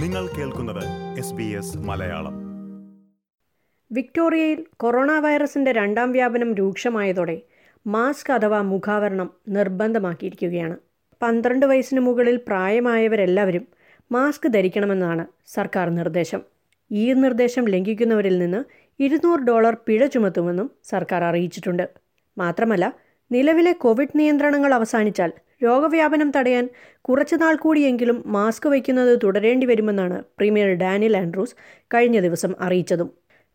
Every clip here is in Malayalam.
നിങ്ങൾ കേൾക്കുന്നത് മലയാളം. വിക്ടോറിയയിൽ കൊറോണ വൈറസിന്റെ രണ്ടാം വ്യാപനം രൂക്ഷമായതോടെ മാസ്ക് അഥവാ മുഖാവരണം നിർബന്ധമാക്കിയിരിക്കുകയാണ്. പന്ത്രണ്ട് വയസ്സിന് മുകളിൽ പ്രായമായവരെല്ലാവരും മാസ്ക് ധരിക്കണമെന്നാണ് സർക്കാർ നിർദ്ദേശം. ഈ നിർദ്ദേശം ലംഘിക്കുന്നവരിൽ നിന്ന് ഇരുന്നൂറ് ഡോളർ പിഴ ചുമത്തുമെന്നും സർക്കാർ അറിയിച്ചിട്ടുണ്ട്. മാത്രമല്ല നിലവിലെ കോവിഡ് നിയന്ത്രണങ്ങൾ അവസാനിച്ചാൽ രോഗവ്യാപനം തടയാൻ കുറച്ചുനാൾ കൂടിയെങ്കിലും മാസ്ക് വയ്ക്കുന്നത് തുടരേണ്ടി വരുമെന്നാണ് പ്രീമിയർ ഡാനിൽ ആൻഡ്രൂസ് കഴിഞ്ഞ ദിവസം അറിയിച്ചതും.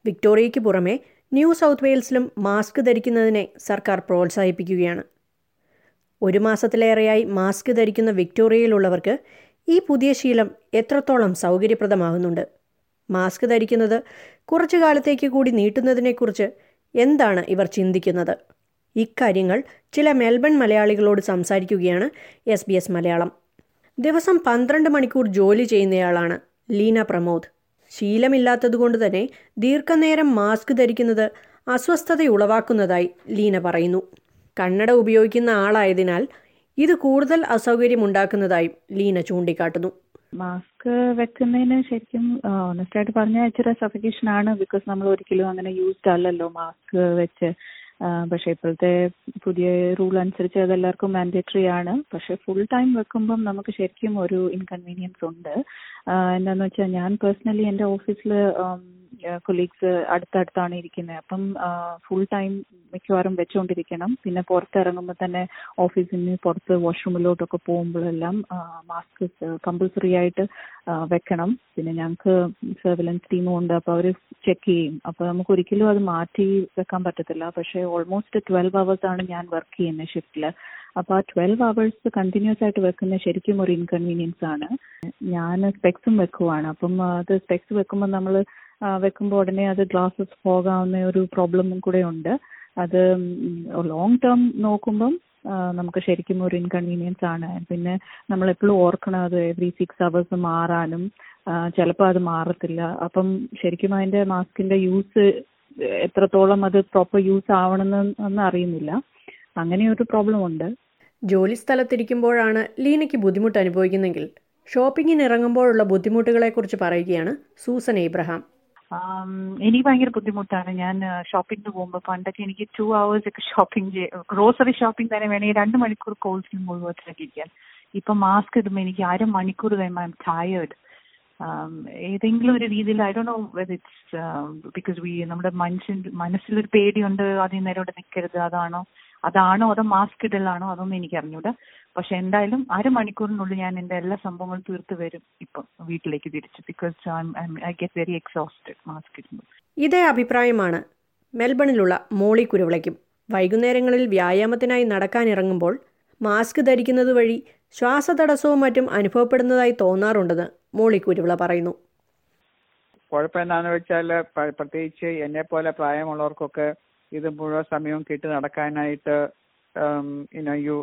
വിക്ടോറിയയ്ക്ക് പുറമെ ന്യൂ സൗത്ത് വെയിൽസിലും മാസ്ക് ധരിക്കുന്നതിനെ സർക്കാർ പ്രോത്സാഹിപ്പിക്കുകയാണ്. ഒരു മാസത്തിലേറെയായി മാസ്ക് ധരിക്കുന്ന വിക്ടോറിയയിലുള്ളവർക്ക് ഈ പുതിയ ശീലം എത്രത്തോളം സൗകര്യപ്രദമാകുന്നുണ്ട്? മാസ്ക് ധരിക്കുന്നത് കുറച്ചു കാലത്തേക്ക് കൂടി നീട്ടുന്നതിനെക്കുറിച്ച് എന്താണ് ഇവർ ചിന്തിക്കുന്നത്? ഇക്കാര്യങ്ങൾ ചില മെൽബൺ മലയാളികളോട് സംസാരിക്കുകയാണ് എസ് ബി എസ് മലയാളം. ദിവസം പന്ത്രണ്ട് മണിക്കൂർ ജോലി ചെയ്യുന്നയാളാണ് ലീന പ്രമോദ്. ശീലമില്ലാത്തതുകൊണ്ട് തന്നെ ദീർഘനേരം മാസ്ക് ധരിക്കുന്നത് അസ്വസ്ഥതയുളവാക്കുന്നതായി ലീന പറയുന്നു. കണ്ണട ഉപയോഗിക്കുന്ന ആളായതിനാൽ ഇത് കൂടുതൽ അസൗകര്യമുണ്ടാക്കുന്നതായും ലീന ചൂണ്ടിക്കാട്ടുന്നു. മാസ്ക് വെക്കുന്നതിന് ശരിക്കും ഓണസ്റ്റ് ആയിട്ട് പറഞ്ഞാൽ ഇച്ചിരി സഫിക്കേഷൻ ആണ് ബിക്കോസ് നമ്മൾ ഒരിക്കലും അങ്ങനെ യൂസ്ഡ് അല്ലല്ലോ മാസ്ക് വെച്ച്. പക്ഷെ ഇപ്പോഴത്തെ പുതിയ റൂൾ അനുസരിച്ച് അതെല്ലാവർക്കും മാൻഡേറ്ററി ആണ്. പക്ഷെ ഫുൾ ടൈം വെക്കുമ്പം നമുക്ക് ശരിക്കും ഒരു ഇൻകൺവീനിയൻസ് ഉണ്ട്. എന്താന്ന് വെച്ചാൽ ഞാൻ പേഴ്സണലി എന്റെ ഓഫീസിൽ കൊലീഗ്സ് അടുത്തടുത്താണ് ഇരിക്കുന്നത്. അപ്പം ഫുൾ ടൈം മിക്കവാറും വെച്ചുകൊണ്ടിരിക്കണം പിന്നെ പുറത്തിറങ്ങുമ്പോൾ തന്നെ ഓഫീസിൽ നിന്ന് പുറത്ത് വാഷ്റൂമിലോട്ടൊക്കെ പോകുമ്പോഴെല്ലാം മാസ്ക് കമ്പൾസറി ആയിട്ട് വെക്കണം. പിന്നെ ഞങ്ങൾക്ക് സർവിലൻസ് ടീമും ഉണ്ട്. അപ്പോൾ അവർ ചെക്ക് ചെയ്യും. അപ്പോൾ നമുക്ക് ഒരിക്കലും അത് മാറ്റി വെക്കാൻ പറ്റത്തില്ല. പക്ഷേ ഓൾമോസ്റ്റ് ട്വൽവ് അവേഴ്സ് ആണ് ഞാൻ വർക്ക് ചെയ്യുന്നത് ഷിഫ്റ്റിൽ അപ്പോൾ ആ ട്വൽവ് അവേഴ്സ് കണ്ടിന്യൂസ് ആയിട്ട് വെക്കുന്ന ശരിക്കും ഒരു ഇൻകൺവീനിയൻസ് ആണ്. ഞാൻ സ്പെക്സും വെക്കുവാണ്. അപ്പം അത് സ്പെക്സ് വെക്കുമ്പോൾ നമ്മൾ വെക്കുമ്പോൾ ഉടനെ അത് ഗ്ലാസസ് പോകാവുന്ന ഒരു പ്രോബ്ലമും കൂടെ ഉണ്ട്. അത് ലോങ് ടേം നോക്കുമ്പം നമുക്ക് ശരിക്കും ഒരു ഇൻകൺവീനിയൻസ് ആണ്. പിന്നെ നമ്മൾ എപ്പോഴും ഓർക്കണം അത് എവറി സിക്സ് അവേഴ്സ് മാറാനും ചിലപ്പോൾ അത് മാറത്തില്ല. അപ്പം ശരിക്കും അതിന്റെ മാസ്കിന്റെ യൂസ് എത്രത്തോളം അത് പ്രോപ്പർ യൂസ് ആവണമെന്ന് അറിയുന്നില്ല. അങ്ങനെ ഒരു പ്രോബ്ലം ഉണ്ട്. ജോലി സ്ഥലത്തിരിക്കുമ്പോഴാണ് ലീനയ്ക്ക് ബുദ്ധിമുട്ട് അനുഭവിക്കുന്നെങ്കിൽ ഷോപ്പിങ്ങിന് ഇറങ്ങുമ്പോഴുള്ള ബുദ്ധിമുട്ടുകളെക്കുറിച്ച് പറയുകയാണ് സൂസൻ ഇബ്രഹാം എനിക്ക് ഭയങ്കര ബുദ്ധിമുട്ടാണ്. ഞാൻ ഷോപ്പിങ്ങിന് പോകുമ്പോൾ പണ്ടൊക്കെ എനിക്ക് ടു അവേഴ്സ് ഒക്കെ ഷോപ്പിംഗ് ഗ്രോസറി ഷോപ്പിംഗ് തന്നെ വേണമെങ്കിൽ രണ്ട് മണിക്കൂർ കോഴ്സിന് മുഴുവത്തിലൊക്കെ ഇരിക്കാൻ. ഇപ്പൊ മാസ്ക് ഇടുമ്പോൾ എനിക്ക് അര മണിക്കൂർ കഴിയുമ്പോൾ ഐ എം ടയേർഡ് ഏതെങ്കിലും ഒരു രീതിയിൽ I Dr know whether it's because we നമ്മുടെ മനുഷ്യൻ മനസ്സിലൊരു പേടിയുണ്ട് അതിന് നേരം ഇവിടെ നിൽക്കരുത് അതാണോ? അതാണോ അതോ മാസ്ക് ഇടലാണോ അതൊന്നും എനിക്ക് അറിഞ്ഞൂടാ പക്ഷെ എന്തായാലും അരമണിക്കൂറിനുള്ളിൽ ഞാൻ എന്റെ എല്ലാ സംഭവങ്ങളും തീർത്ത് വരും ഇപ്പം വീട്ടിലേക്ക് തിരിച്ച്. Because I get very exhausted mask ഇടുമ്പോൾ ഇതേ അഭിപ്രായമാണ് മെൽബണിലുള്ള മോളി കുരുവിളയ്ക്കും. വൈകുന്നേരങ്ങളിൽ വ്യായാമത്തിനായി നടക്കാനിറങ്ങുമ്പോൾ മാസ്ക് ധരിക്കുന്നത് വഴി ശ്വാസതടസ്സവും മറ്റും അനുഭവപ്പെടുന്നതായി തോന്നാറുണ്ടെന്ന് മോളി കുരുവിള പറയുന്നു. കുഴപ്പം എന്താണെന്ന് വെച്ചാൽ പ്രത്യേകിച്ച് എന്നെ പോലെ പ്രായമുള്ളവർക്കൊക്കെ ഇത് മുഴുവൻ സമയവും കെട്ടി നടക്കാനായിട്ട് യു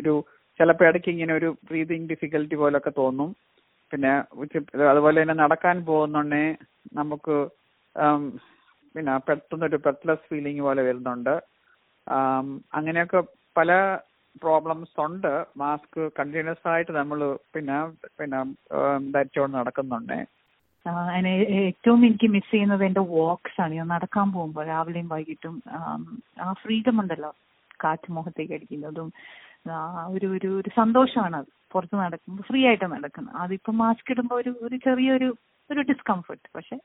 ഒരു ചിലപ്പോൾ ഇടയ്ക്ക് ഇങ്ങനെ ഒരു ബ്രീതിങ് ഡിഫിക്കൽറ്റി പോലൊക്കെ തോന്നും. പിന്നെ അതുപോലെ തന്നെ നടക്കാൻ പോകുന്നുണ്ടേ നമുക്ക് പിന്നെ പെട്ടെന്നൊരു പെട്ട്ലെസ് ഫീലിംഗ് പോലെ വരുന്നുണ്ട്. അങ്ങനെയൊക്കെ പല പ്രോബ്ലംസ് ഉണ്ട്. മാസ്ക് കണ്ടിന്യൂസ് ആയിട്ട് നമ്മൾ പിന്നെ പിന്നെ ധരിച്ചുകൊണ്ട് നടക്കുന്നുണ്ടേ. ഏറ്റവും എനിക്ക് മിസ് ചെയ്യുന്നത് എന്റെ വാക്സ് ആണ്. ഞാൻ നടക്കാൻ പോകുമ്പോൾ രാവിലെയും വൈകിട്ടും ആ ഫ്രീഡം ഉണ്ടല്ലോ. കാറ്റ് മുഖത്തേക്ക് അടിക്കുന്നതും ഒരു ഒരു ഒരു സന്തോഷമാണ് അത്. പുറത്ത് നടക്കുമ്പോൾ ഫ്രീ ആയിട്ട് നടക്കുന്നത്. അതിപ്പോ മാസ്ക് ഇടുമ്പോൾ ഒരു ഒരു ചെറിയൊരു ഒരു ഡിസ്കംഫർട്ട് പക്ഷെ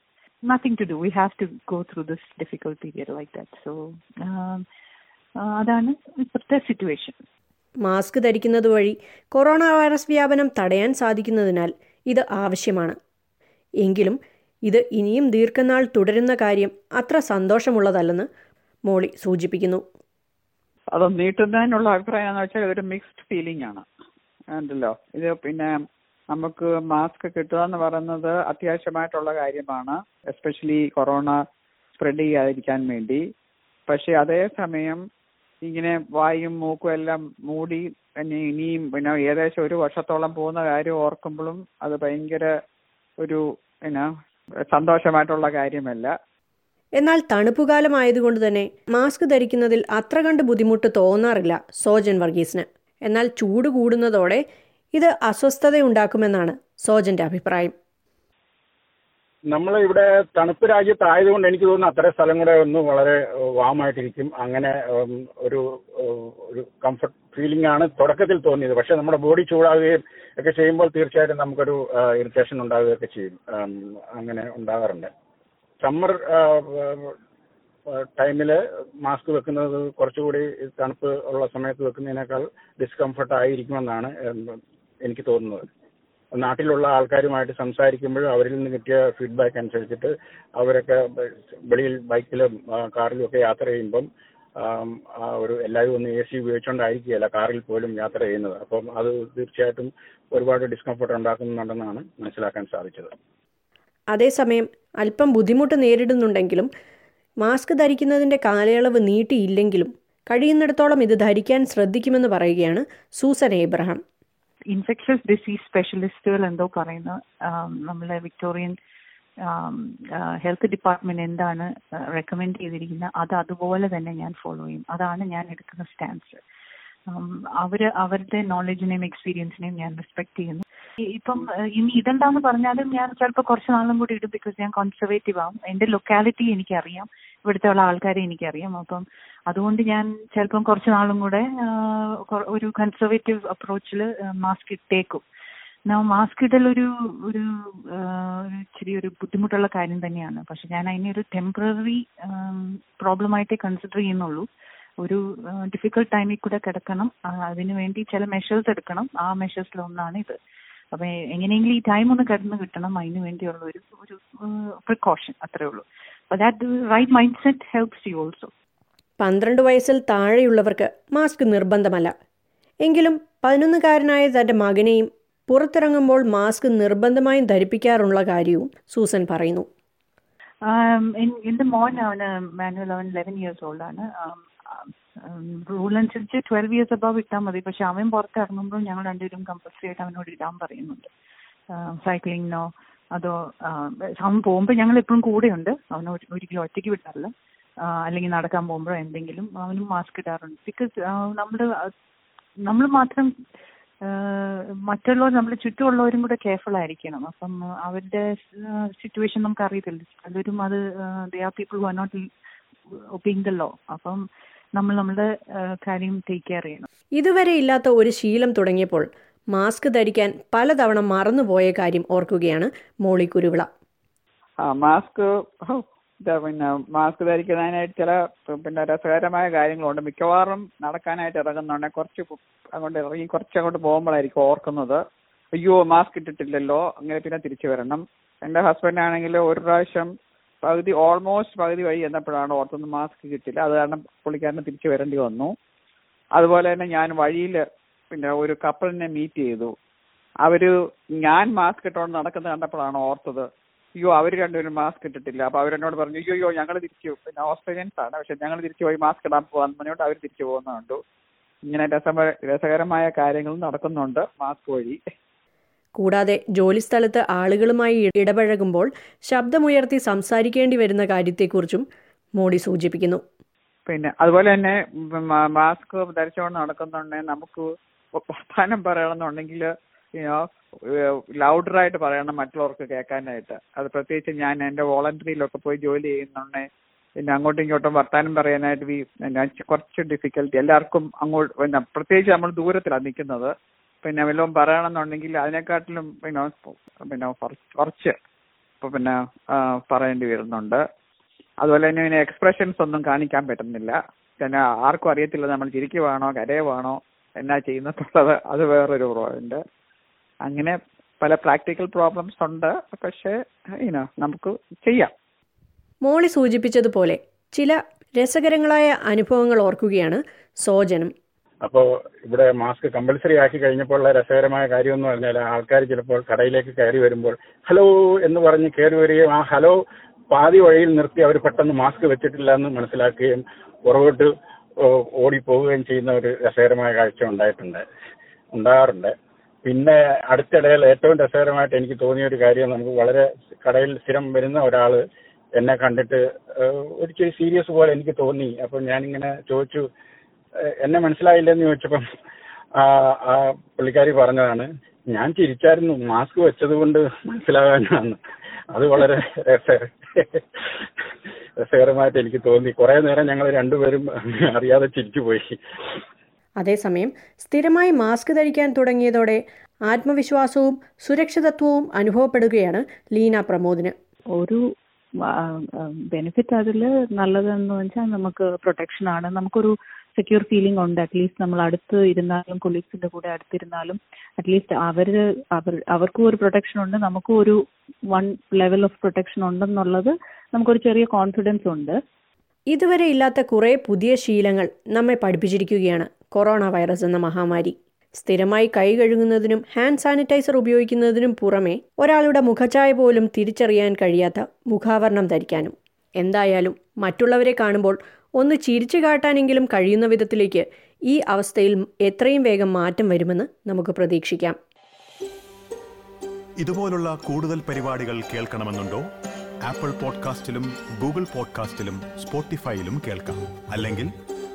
nothing to do we have to go through this difficult period like that so അതാണ് ഇപ്പോഴത്തെ സിറ്റുവേഷൻ മാസ്ക് ധരിക്കുന്നത് വഴി കൊറോണ വൈറസ് വ്യാപനം തടയാൻ സാധിക്കുന്നതിനാൽ ഇത് ആവശ്യമാണ്. എങ്കിലും ഇത് ഇനിയും ദീർഘനാൾ തുടരുന്ന കാര്യം അത്ര സന്തോഷമുള്ളതല്ലെന്ന് മോളി സൂചിപ്പിക്കുന്നു. അത് നീട്ടുന്നതിനുള്ള അഭിപ്രായം എന്ന് വെച്ചാൽ ഒരു മിക്സ്ഡ് ഫീലിംഗ് ആണ്. ഉണ്ടല്ലോ. ഇത് പിന്നെ നമുക്ക് മാസ്ക് കിട്ടുക എന്ന് പറയുന്നത് അത്യാവശ്യമായിട്ടുള്ള കാര്യമാണ്. എസ്പെഷ്യലി കൊറോണ സ്പ്രെഡ് ചെയ്യാതിരിക്കാൻ വേണ്ടി. പക്ഷെ അതേസമയം ഇങ്ങനെ വായും മൂക്കും എല്ലാം മൂടി ഇനിയും പിന്നെ ഏകദേശം ഒരു വർഷത്തോളം പോകുന്ന കാര്യം ഓർക്കുമ്പോഴും അത് ഭയങ്കര ഒരു പിന്നെ സന്തോഷമായിട്ടുള്ള കാര്യമല്ല. എന്നാൽ തണുപ്പുകാലമായതുകൊണ്ട് തന്നെ മാസ്ക് ധരിക്കുന്നതിൽ അത്ര കണ്ട് ബുദ്ധിമുട്ട് തോന്നാറില്ല സോജൻ വർഗീസിന്. എന്നാൽ ചൂട് കൂടുന്നതോടെ ഇത് അസ്വസ്ഥതയുണ്ടാക്കുമെന്നാണ് സോജന്റെ അഭിപ്രായം. നമ്മൾ ഇവിടെ തണുപ്പ് രാജ്യത്തായതുകൊണ്ട് എനിക്ക് തോന്നുന്നു അത്ര സ്ഥലം കൂടെ ഒന്ന് വളരെ വാമായിട്ടിരിക്കും അങ്ങനെ ഒരു ഒരു കംഫർട്ട് ഫീലിംഗ് ആണ് തുടക്കത്തിൽ തോന്നിയത്. പക്ഷെ നമ്മുടെ ബോഡി ചൂടാവുകയും ഒക്കെ ചെയ്യുമ്പോൾ തീർച്ചയായിട്ടും നമുക്കൊരു ഇറിറ്റേഷൻ ഉണ്ടാവുകയൊക്കെ ചെയ്യും. അങ്ങനെ ഉണ്ടാകാറുണ്ട്. സമ്മർ ടൈമിൽ മാസ്ക് വെക്കുന്നത് കുറച്ചുകൂടി തണുപ്പ് ഉള്ള സമയത്ത് വെക്കുന്നതിനേക്കാൾ ഡിസ്കംഫർട്ട് ആയിരിക്കുമെന്നാണ് എനിക്ക് തോന്നുന്നത്. നാട്ടിലുള്ള ആൾക്കാരുമായിട്ട് സംസാരിക്കുമ്പോഴും അവരിൽ നിന്ന് കിട്ടിയ ഫീഡ്ബാക്ക് അനുസരിച്ചിട്ട് അവരൊക്കെ വെളിയിൽ ബൈക്കിലും കാറിലും ഒക്കെ യാത്ര ചെയ്യുമ്പം ആം, ആ ഒരു എല്ലാവരും ഒന്ന് എ സി ഉപയോഗിച്ചുകൊണ്ടായിരിക്കുകയല്ല കാറിൽ പോലും യാത്ര ചെയ്യുന്നത്. അപ്പം അത് തീർച്ചയായിട്ടും ഒരുപാട് ഡിസ്കംഫർട്ട് ഉണ്ടാക്കുന്നുണ്ടെന്നാണ് മനസ്സിലാക്കാൻ സാധിച്ചത്. അതേസമയം അല്പം ബുദ്ധിമുട്ട് നേരിടുന്നുണ്ടെങ്കിലും മാസ്ക് ധരിക്കുന്നതിന്റെ കാലയളവ് നീട്ടിയില്ലെങ്കിലും കഴിയുന്നിടത്തോളം ഇത് ധരിക്കാൻ ശ്രദ്ധിക്കുമെന്ന് പറയുകയാണ് സൂസൻ ഏബ്രഹാം. ഇൻഫെക്ഷസ് ഡിസീസ് സ്പെഷ്യലിസ്റ്റുകൾ എന്തോ പറയുന്ന നമ്മളെ വിക്ടോറിയൻ ഹെൽത്ത് ഡിപ്പാർട്ട്മെന്റ് എന്താണ് റെക്കമെൻഡ് ചെയ്തിരിക്കുന്നത് അത് അതുപോലെ തന്നെ ഞാൻ ഫോളോ ചെയ്യും. അതാണ് ഞാൻ എടുക്കുന്ന സ്റ്റാൻസ് അവർ അവരുടെ നോളജിനെയും എക്സ്പീരിയൻസിനെയും ഞാൻ റെസ്പെക്ട് ചെയ്യുന്നു. ഇപ്പം ഇനി ഇതെന്താന്ന് പറഞ്ഞാലും ഞാൻ ചിലപ്പോൾ കുറച്ച് നാളും കൂടി ഇടും ബിക്കോസ് ഞാൻ കോൺസർവേറ്റീവ് ആവും. എന്റെ ലൊക്കാലിറ്റി എനിക്കറിയാം. ഇവിടുത്തെ ഉള്ള ആൾക്കാരെ എനിക്കറിയാം. അപ്പം അതുകൊണ്ട് ഞാൻ ചിലപ്പം കുറച്ച് നാളും കൂടെ ഒരു കൺസർവേറ്റീവ് അപ്രോച്ചിൽ മാസ്ക് ഇട്ടേക്കും. മാസ്ക് ഇടൽ ഒരു ഒരു ഇച്ചിരി ഒരു ബുദ്ധിമുട്ടുള്ള കാര്യം തന്നെയാണ്. പക്ഷെ ഞാൻ അതിനെ ഒരു ടെമ്പററി പ്രോബ്ലം ആയിട്ടേ കൺസിഡർ ചെയ്യുന്നുള്ളൂ. ഒരു ഡിഫിക്കൽട്ട് ടൈമിൽ കൂടെ കിടക്കണം. അതിനു വേണ്ടി ചില മെഷേഴ്സ് എടുക്കണം. ആ മെഷേഴ്സിലൊന്നാണ് ഇത്. അപ്പൊ എങ്ങനെയെങ്കിലും ഈ ടൈം ഒന്ന് കിടന്ന് കിട്ടണം. അതിന് വേണ്ടിയുള്ള ഒരു ഒരു പ്രിക്കോഷൻ അത്രേ ഉള്ളൂ. അപ്പൊ that right mind set helps you also പന്ത്രണ്ട് വയസ്സിൽ താഴെയുള്ളവർക്ക് മാസ്ക് നിർബന്ധമല്ല. എങ്കിലും പതിനൊന്നുകാരനായ തന്റെ മകനെയും പുറത്തിറങ്ങുമ്പോൾ മാസ്ക് നിർബന്ധമായും ധരിപ്പിക്കാറുള്ള കാര്യവും സൂസൻ പറയുന്നു. ലെവൻ ഇയേഴ്സ് റൂൾ അനുസരിച്ച് ട്വൽവ് ഇയേഴ്സ് അബവ് ഇട്ടാൽ മതി. പക്ഷെ അവൻ പുറത്ത് ഇറങ്ങുമ്പോൾ ഞങ്ങൾ രണ്ടുപേരും കമ്പൽസറി ആയിട്ട് അവനോട് ഇടാൻ പറയുന്നുണ്ട്. സൈക്ലിങ്ങിനോ അതോ ആ, അവൻ പോകുമ്പോൾ ഞങ്ങൾ എപ്പോഴും കൂടെയുണ്ട്. അവനെ ഒരു- ഒരിക്കലും ഒറ്റയ്ക്ക് വിടാറില്ല. അല്ലെങ്കിൽ നടക്കാൻ പോകുമ്പോഴോ എന്തെങ്കിലും അവനും മാസ്ക് ഇടാറുണ്ട്. ബിക്കോസ് നമ്മൾ നമ്മൾ മാത്രം മറ്റുള്ളവർ നമ്മുടെ ചുറ്റുമുള്ളവരും കൂടെ കെയർഫുൾ ആയിരിക്കണം. അപ്പം അവരുടെ സിറ്റുവേഷൻ നമുക്ക് അറിയത്തില്ല. പലരും അത് they are people who are not obeying the law അപ്പം നമ്മൾ നമ്മുടെ കാര്യം ടേക്ക് കെയർ ചെയ്യണം. ഇതുവരെ ഇല്ലാത്ത ഒരു ശീലം തുടങ്ങിയപ്പോൾ മാസ്ക് ധരിക്കാൻ പലതവണ മറന്നുപോയ കാര്യം ഓർക്കുകയാണ് മോളി കുരുവിള. ആ മാസ്ക് പിന്നെ മാസ്ക് ധരിക്കുന്നതിനായിട്ട് ചില പിന്നെ രസകരമായ കാര്യങ്ങളുണ്ട്. മിക്കവാറും നടക്കാനായിട്ട് ഇറങ്ങുന്നുണ്ടെ കുറച്ച് അങ്ങോട്ട് ഇറങ്ങി കുറച്ച് അങ്ങോട്ട് പോകുമ്പോഴായിരിക്കും ഓർക്കുന്നത്. അയ്യോ മാസ്ക് ഇട്ടിട്ടില്ലല്ലോ. അങ്ങനെ പിന്നെ തിരിച്ചു വരണം. എന്റെ ഹസ്ബൻഡ് ആണെങ്കിൽ ഒരു പ്രാവശ്യം പകുതി ഓൾമോസ്റ്റ് പകുതി വഴി എന്നപ്പോഴാണ് ഓർത്തൊന്നും മാസ്ക് കിട്ടില്ല. അത് കാരണം പുള്ളിക്കാരന് തിരിച്ചു വരേണ്ടി വന്നു. അതുപോലെ തന്നെ ഞാൻ വഴിയിൽ പിന്നെ ഒരു കപ്പിളിനെ മീറ്റ് ചെയ്തു. അവർ ഞാൻ മാസ്ക് ഇട്ടുകൊണ്ട് നടക്കുന്നത് കണ്ടപ്പോഴാണ് ഓർത്തത്. അയ്യോ അവർ രണ്ടുപേരും മാസ്ക് ഇട്ടിട്ടില്ല. അപ്പൊ അവരെന്നോട് പറഞ്ഞു അയ്യോ അയ്യോ ഞങ്ങൾ തിരിച്ചു പിന്നെ ഓസ്ട്രേലിയൻസ് ആണ്. പക്ഷെ ഞങ്ങൾ തിരിച്ചു പോയി മാസ്ക് ഇടാൻ പോകാൻ പറഞ്ഞുകൊണ്ട് അവർ തിരിച്ചു പോകുന്ന കണ്ടു ഇങ്ങനെ രസമ രസകരമായ കാര്യങ്ങൾ നടക്കുന്നുണ്ട് മാസ്ക് വഴി. കൂടാതെ ജോലിസ്ഥലത്ത് ആളുകളുമായി ഇടപഴകുമ്പോൾ ശബ്ദമുയർത്തി സംസാരിക്കേണ്ടി വരുന്ന കാര്യത്തെക്കുറിച്ചും മോഡി സൂചിപ്പിക്കുന്നു. പിന്നെ അതുപോലെ തന്നെ മാസ്ക് ധരിച്ചുകൊണ്ട് നടക്കുന്നുണ്ടെങ്കിൽ നമുക്ക് വർത്താനം പറയണമെന്നുണ്ടെങ്കിൽ ലൗഡറായിട്ട് പറയണം മറ്റുള്ളവർക്ക് കേൾക്കാനായിട്ട്. അത് പ്രത്യേകിച്ച് ഞാൻ എന്റെ വോളണ്ടറിയിലൊക്കെ പോയി ജോലി ചെയ്യുന്നുണ്ട് പിന്നെ അങ്ങോട്ടും ഇങ്ങോട്ടും വർത്താനം പറയാനായിട്ട് വി കുറച്ച് ഡിഫിക്കൽറ്റി എല്ലാവർക്കും അങ്ങോട്ട് പിന്നെ പ്രത്യേകിച്ച് നമ്മൾ ദൂരത്തിലാണ് നിൽക്കുന്നത്. പിന്നെ വല്ലതും പറയണമെന്നുണ്ടെങ്കിൽ അതിനെക്കാട്ടിലും പിന്നെ പിന്നെ കുറച്ച് ഇപ്പൊ പിന്നെ പറയേണ്ടി വരുന്നുണ്ട്. അതുപോലെ തന്നെ പിന്നെ എക്സ്പ്രഷൻസ് ഒന്നും കാണിക്കാൻ പറ്റുന്നില്ല. പിന്നെ ആർക്കും അറിയത്തില്ല നമ്മൾ ചിരിക്കുവാണോ കരയുവാണോ എന്നാ ചെയ്യുന്നത് അത് വേറൊരു പോയിന്റ് അങ്ങനെ പല പ്രാക്ടിക്കൽ പ്രോബ്ലംസ് ഉണ്ട്. പക്ഷേ ഇനോ നമുക്ക് ചെയ്യാം. മോളി സൂചിപ്പിച്ചതുപോലെ ചില രസകരങ്ങളായ അനുഭവങ്ങൾ ഓർക്കുകയാണ് സോജനം. അപ്പോൾ ഇവിടെ മാസ്ക് കമ്പൽസറി ആക്കി കഴിഞ്ഞപ്പോൾ ഉള്ള രസകരമായ കാര്യം എന്ന് പറഞ്ഞാൽ ആൾക്കാർ ചിലപ്പോൾ കടയിലേക്ക് കയറി വരുമ്പോൾ ഹലോ എന്ന് പറഞ്ഞ് കയറി വരികയും ആ ഹലോ പാതി വഴിയിൽ നിർത്തി അവർ പെട്ടെന്ന് മാസ്ക് വെച്ചിട്ടില്ല എന്ന് മനസ്സിലാക്കുകയും പുറകോട്ട് ഓടിപ്പോവുകയും ചെയ്യുന്ന ഒരു രസകരമായ കാഴ്ച ഉണ്ടായിട്ടുണ്ട് ഉണ്ടാകാറുണ്ട്. പിന്നെ അടുത്തിടയിൽ ഏറ്റവും രസകരമായിട്ട് എനിക്ക് തോന്നിയ ഒരു കാര്യം നമുക്ക് വളരെ കടയിൽ സ്ഥിരം വരുന്ന ഒരാൾ എന്നെ കണ്ടിട്ട് ഏഹ്, ഒരു ഇച്ചിരി സീരിയസ് പോലെ എനിക്ക് തോന്നി. അപ്പൊ ഞാനിങ്ങനെ ചോദിച്ചു എന്നെ മനസ്സിലായില്ലെന്ന് ചോദിച്ചപ്പം പുള്ളിക്കാരി പറഞ്ഞതാണ് ഞാൻ ചിരിച്ചായിരുന്നു മാസ്ക് വെച്ചത് കൊണ്ട് മനസ്സിലാകാനാണ് അത് വളരെ രസ- രസകരമായിട്ട് എനിക്ക് തോന്നി. കുറെ നേരം ഞങ്ങൾ രണ്ടുപേരും അറിയാതെ ചിരിച്ചുപോയി. അതേസമയം സ്ഥിരമായി മാസ്ക് ധരിക്കാൻ തുടങ്ങിയതോടെ ആത്മവിശ്വാസവും സുരക്ഷിതത്വവും അനുഭവപ്പെടുകയാണ് ലീന പ്രമോദിന്. ഒരു ബെനിഫിറ്റ് അതിൽ നല്ലതെന്ന് വെച്ചാൽ നമുക്ക് പ്രൊട്ടക്ഷൻ ആണ്. നമുക്കൊരു സെക്യൂർ ഫീലിംഗ് ഉണ്ട്. അറ്റ്ലീസ്റ്റ് നമ്മൾ അടുത്ത് ഇരുന്നാലും കൊളീഗ്സിന്റെ കൂടെ അടുത്തിരുന്നാലും അറ്റ്ലീസ്റ്റ് അവർ അവർ അവർക്കും ഒരു പ്രൊട്ടക്ഷൻ ഉണ്ട്. നമുക്കും ഒരു വൺ ലെവൽ ഓഫ് പ്രൊട്ടക്ഷൻ ഉണ്ടെന്നുള്ളത് നമുക്കൊരു ചെറിയ കോൺഫിഡൻസ് ഉണ്ട്. ഇതുവരെ ഇല്ലാത്ത കുറേ പുതിയ ശീലങ്ങൾ നമ്മെ പഠിപ്പിച്ചിരിക്കുകയാണ്. കൊറോണ വൈറസ് എന്ന മഹാമാരി. സ്ഥിരമായി കൈ കഴുകുന്നതിനും ഹാൻഡ് സാനിറ്റൈസർ ഉപയോഗിക്കുന്നതിനും പുറമെ ഒരാളുടെ മുഖഛായ പോലും തിരിച്ചറിയാൻ കഴിയാത്ത മുഖാവരണം ധരിക്കാനും. എന്തായാലും മറ്റുള്ളവരെ കാണുമ്പോൾ ഒന്ന് ചിരിച്ചു കാട്ടാനെങ്കിലും കഴിയുന്ന വിധത്തിലേക്ക് ഈ അവസ്ഥയിൽ എത്രയും വേഗം മാറ്റം വരുമെന്ന് നമുക്ക് പ്രതീക്ഷിക്കാം. ഇതുപോലുള്ള കൂടുതൽ പരിപാടികൾ കേൾക്കണമെന്നുണ്ടോ? ആപ്പിൾ പോഡ്കാസ്റ്റിലും ഗൂഗിൾ പോഡ്കാസ്റ്റിലും സ്പോട്ടിഫൈയിലും കേൾക്കാം. അല്ലെങ്കിൽ